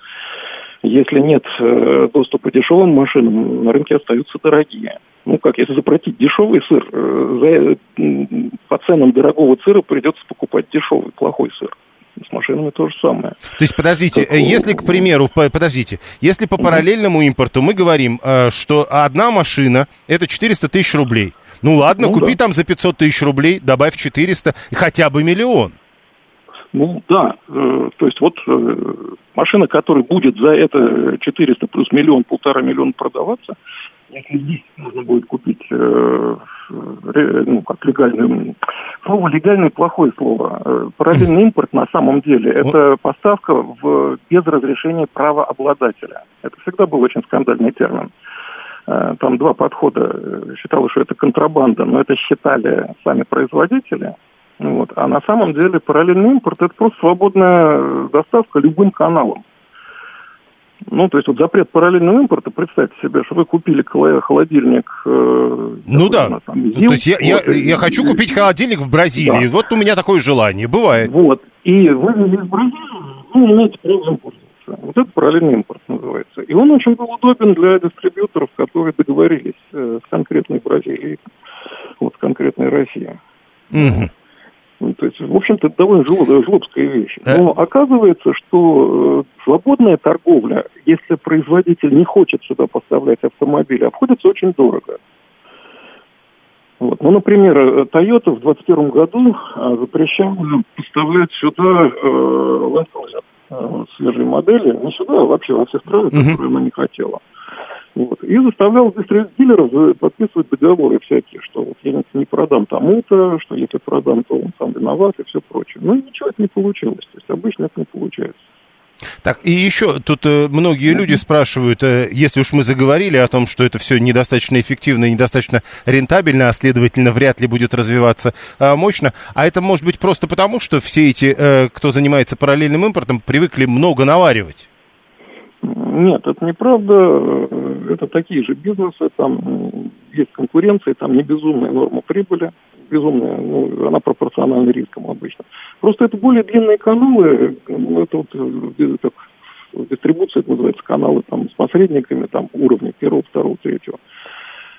Если нет э, доступа к дешевым машинам, на рынке остаются дорогие. Ну как, если заплатить дешевый сыр, э, за, м, по ценам дорогого сыра придется покупать дешевый, плохой сыр. С машинами то же самое. То есть, подождите, Как э, если, к примеру, по- подождите, если по параллельному импорту мы говорим, э, что одна машина это 400 тысяч рублей. Ну ладно, Ну купи да. там за 500 тысяч рублей, добавь 400, и хотя бы миллион. Ну да, э, то есть вот э, машина, которая будет за это 400 плюс миллион, полтора миллиона продаваться, если здесь можно будет купить, э, ну, как легальный, слово легальное плохое слово. Э, параллельный импорт на самом деле это поставка в, без разрешения правообладателя. Это всегда был очень скандальный термин. Э, там два подхода. Считалось, что это контрабанда, но это считали сами производители – вот. А на самом деле параллельный импорт это просто свободная доставка любым каналом. Ну, то есть вот запрет параллельного импорта, представьте себе, что вы купили холодильник. Э, ну да. Там, ЗИЛ, то есть я, вот, я, я хочу купить холодильник в Бразилии. Да. Вот у меня такое желание. Бывает. Вот. И вы из Бразилии, ну, имеете право им пользоваться. Вот это параллельный импорт называется. И он очень был удобен для дистрибьюторов, которые договорились э, с конкретной Бразилией, вот с конкретной Россией. Угу. Ну, то есть, в общем-то, это довольно жлоб, жлобская вещь. Но оказывается, что э, свободная торговля, если производитель не хочет сюда поставлять автомобили, обходится очень дорого. Вот. Ну, например, э, Toyota в 2021 году э, запрещала поставлять сюда э, э, свежие модели, не сюда, а вообще во все страны, которые она не хотела. Вот. И заставлял дилеров подписывать договоры всякие, что вот я не продам тому-то, что если продам, то он сам виноват и все прочее. Ну и ничего это не получилось. То есть обычно это не получается. Так, и еще тут э, многие люди спрашивают, э, если уж мы заговорили о том, что это все недостаточно эффективно и недостаточно рентабельно, а следовательно вряд ли будет развиваться э, мощно, а это может быть просто потому, что все эти, э, кто занимается параллельным импортом, привыкли много наваривать? Нет, это неправда. Это такие же бизнесы, там есть конкуренция, там не безумная норма прибыли, безумная, ну, она пропорциональна рискам обычно. Просто это более длинные каналы, ну, это вот как дистрибуция, это называется каналы там с посредниками, там уровня первого, второго, третьего.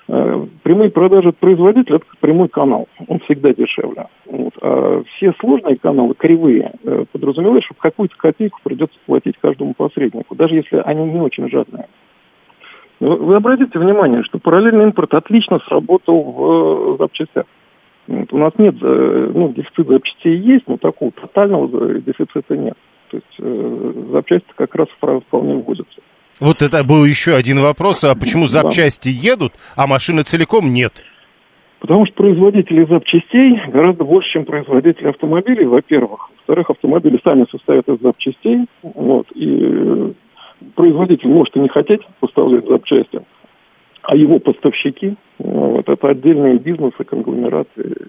Э, прямые продажи от производителя – это прямой канал, он всегда дешевле. Вот. А все сложные каналы, кривые, э, подразумевают, что какую-то копейку придется платить каждому посреднику, даже если они не очень жадные. Вы обратите внимание, что параллельный импорт отлично сработал в э, запчастях. Вот. У нас нет, ну, дефицит запчастей есть, но такого тотального дефицита нет. То есть запчасти как раз вполне вводятся. Вот это был еще один вопрос. А почему запчасти едут, а машины целиком нет? Потому что производители запчастей гораздо больше, чем производители автомобилей, во-первых. Во-вторых, автомобили сами состоят из запчастей. Вот, и производитель может и не хотеть поставлять запчасти, а его поставщики, вот, это отдельные бизнесы, конгломераты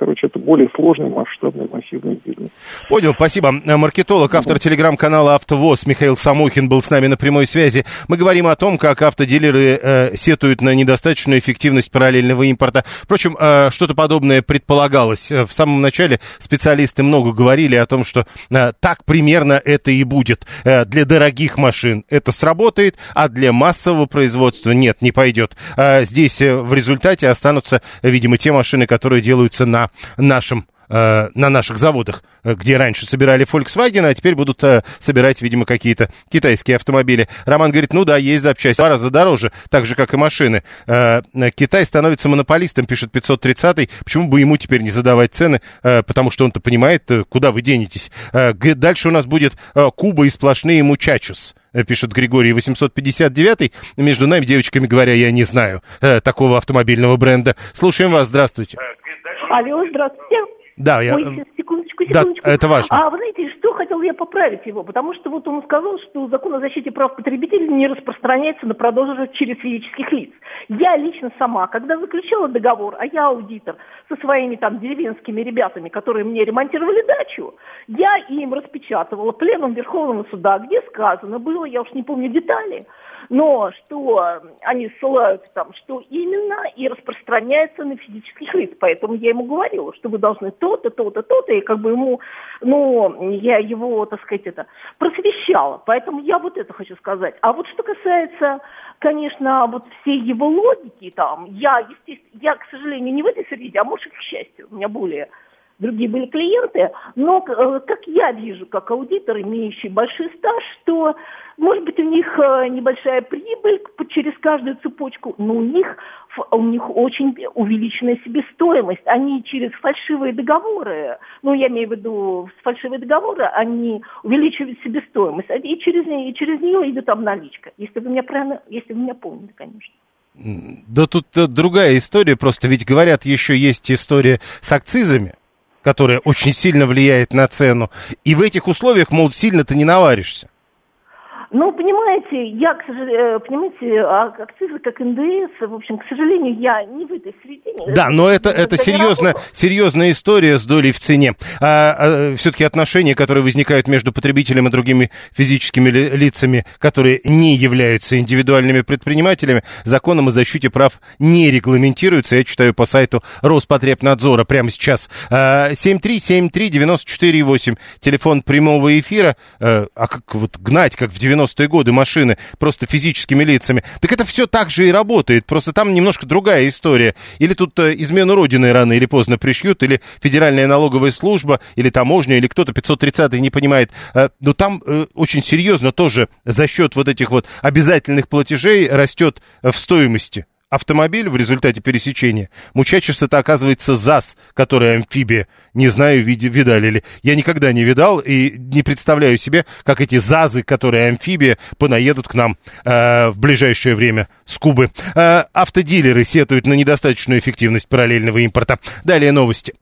Короче, это более сложный, масштабный, массивный бизнес. Понял, спасибо. Маркетолог, автор телеграм-канала «АвтоВоз» Михаил Самохин был с нами на прямой связи. Мы говорим о том, как автодилеры э, сетуют на недостаточную эффективность параллельного импорта. Впрочем, э, что-то подобное предполагалось. Э, в самом начале специалисты много говорили о том, что э, так примерно это и будет. Э, для дорогих машин это сработает, а для массового производства нет, не пойдет. Э, здесь э, в результате останутся, видимо, те машины, которые делаются на нашем э, на наших заводах, э, где раньше собирали Volkswagen, а теперь будут э, собирать, видимо, какие-то китайские автомобили. Роман говорит, ну да, есть запчасти, два раза дороже, так же, как и машины. Китай становится монополистом, пишет 530-й. Почему бы ему теперь не задавать цены? Потому что он-то понимает, куда вы денетесь. Дальше у нас будет Куба и сплошные мучачус пишет Григорий 859 Между нами, девочками говоря, я не знаю такого автомобильного бренда. Слушаем вас, здравствуйте. Алло, здравствуйте. Да, я... Ой, сейчас, секундочку, секундочку. Да, это важно. А вы знаете, что хотел я поправить его? Потому что вот он сказал, что закон о защите прав потребителей не распространяется на продажу через физических лиц. Я лично сама, когда заключала договор, а я аудитор, со своими там деревенскими ребятами, которые мне ремонтировали дачу, я им распечатывала пленум Верховного суда, где сказано было, я уж не помню детали, но что они ссылаются там, что именно и распространяется на физических лиц. Поэтому я ему говорила, что вы должны то-то, то-то, то-то, и как бы ему, ну, я его, так сказать, это просвещала. Поэтому я вот это хочу сказать. А вот что касается, конечно, вот всей его логики там, я, естественно, я, к сожалению, не в этой среде, а может, к счастью, у меня более другие были клиенты, но э, как я вижу, как аудитор, имеющий большой стаж, что, может быть, у них э, небольшая прибыль через каждую цепочку, но у них, у них очень увеличенная себестоимость. Они через фальшивые договоры, ну, я имею в виду фальшивые договоры, они увеличивают себестоимость, и через, и через нее идет обналичка, если вы меня правильно, если вы меня помните, конечно. Да тут другая история, просто ведь говорят, еще есть история с акцизами которая очень сильно влияет на цену. И в этих условиях, мол, сильно ты не наваришься. Ну, понимаете, я, к сожалению, э, понимаете, а акцизы как НДС, в общем, к сожалению, я не в этой среде. Да, но это, это серьезно, серьезная история с долей в цене. А, а, все-таки отношения, которые возникают между потребителем и другими физическими лицами, которые не являются индивидуальными предпринимателями, законом о защите прав не регламентируются. Я читаю по сайту Роспотребнадзора прямо сейчас. 7373948, телефон прямого эфира. А, а как вот гнать, как в 90 90-е годы машины просто физическими лицами. Так это все так же и работает, просто там немножко другая история. Или тут э, измену Родины рано или поздно пришьют, или Федеральная налоговая служба, или таможня, или кто-то 530-й не понимает. Э, но там э, очень серьезно тоже за счет вот этих вот обязательных платежей растет в стоимости автомобиль в результате пересечения. Мучачес это оказывается ЗАЗ, который амфибия. Не знаю, види, видали ли. Я никогда не видал и не представляю себе, как эти ЗАЗы, которые амфибия, понаедут к нам э, в ближайшее время с Кубы. Э, автодилеры сетуют на недостаточную эффективность параллельного импорта. Далее новости.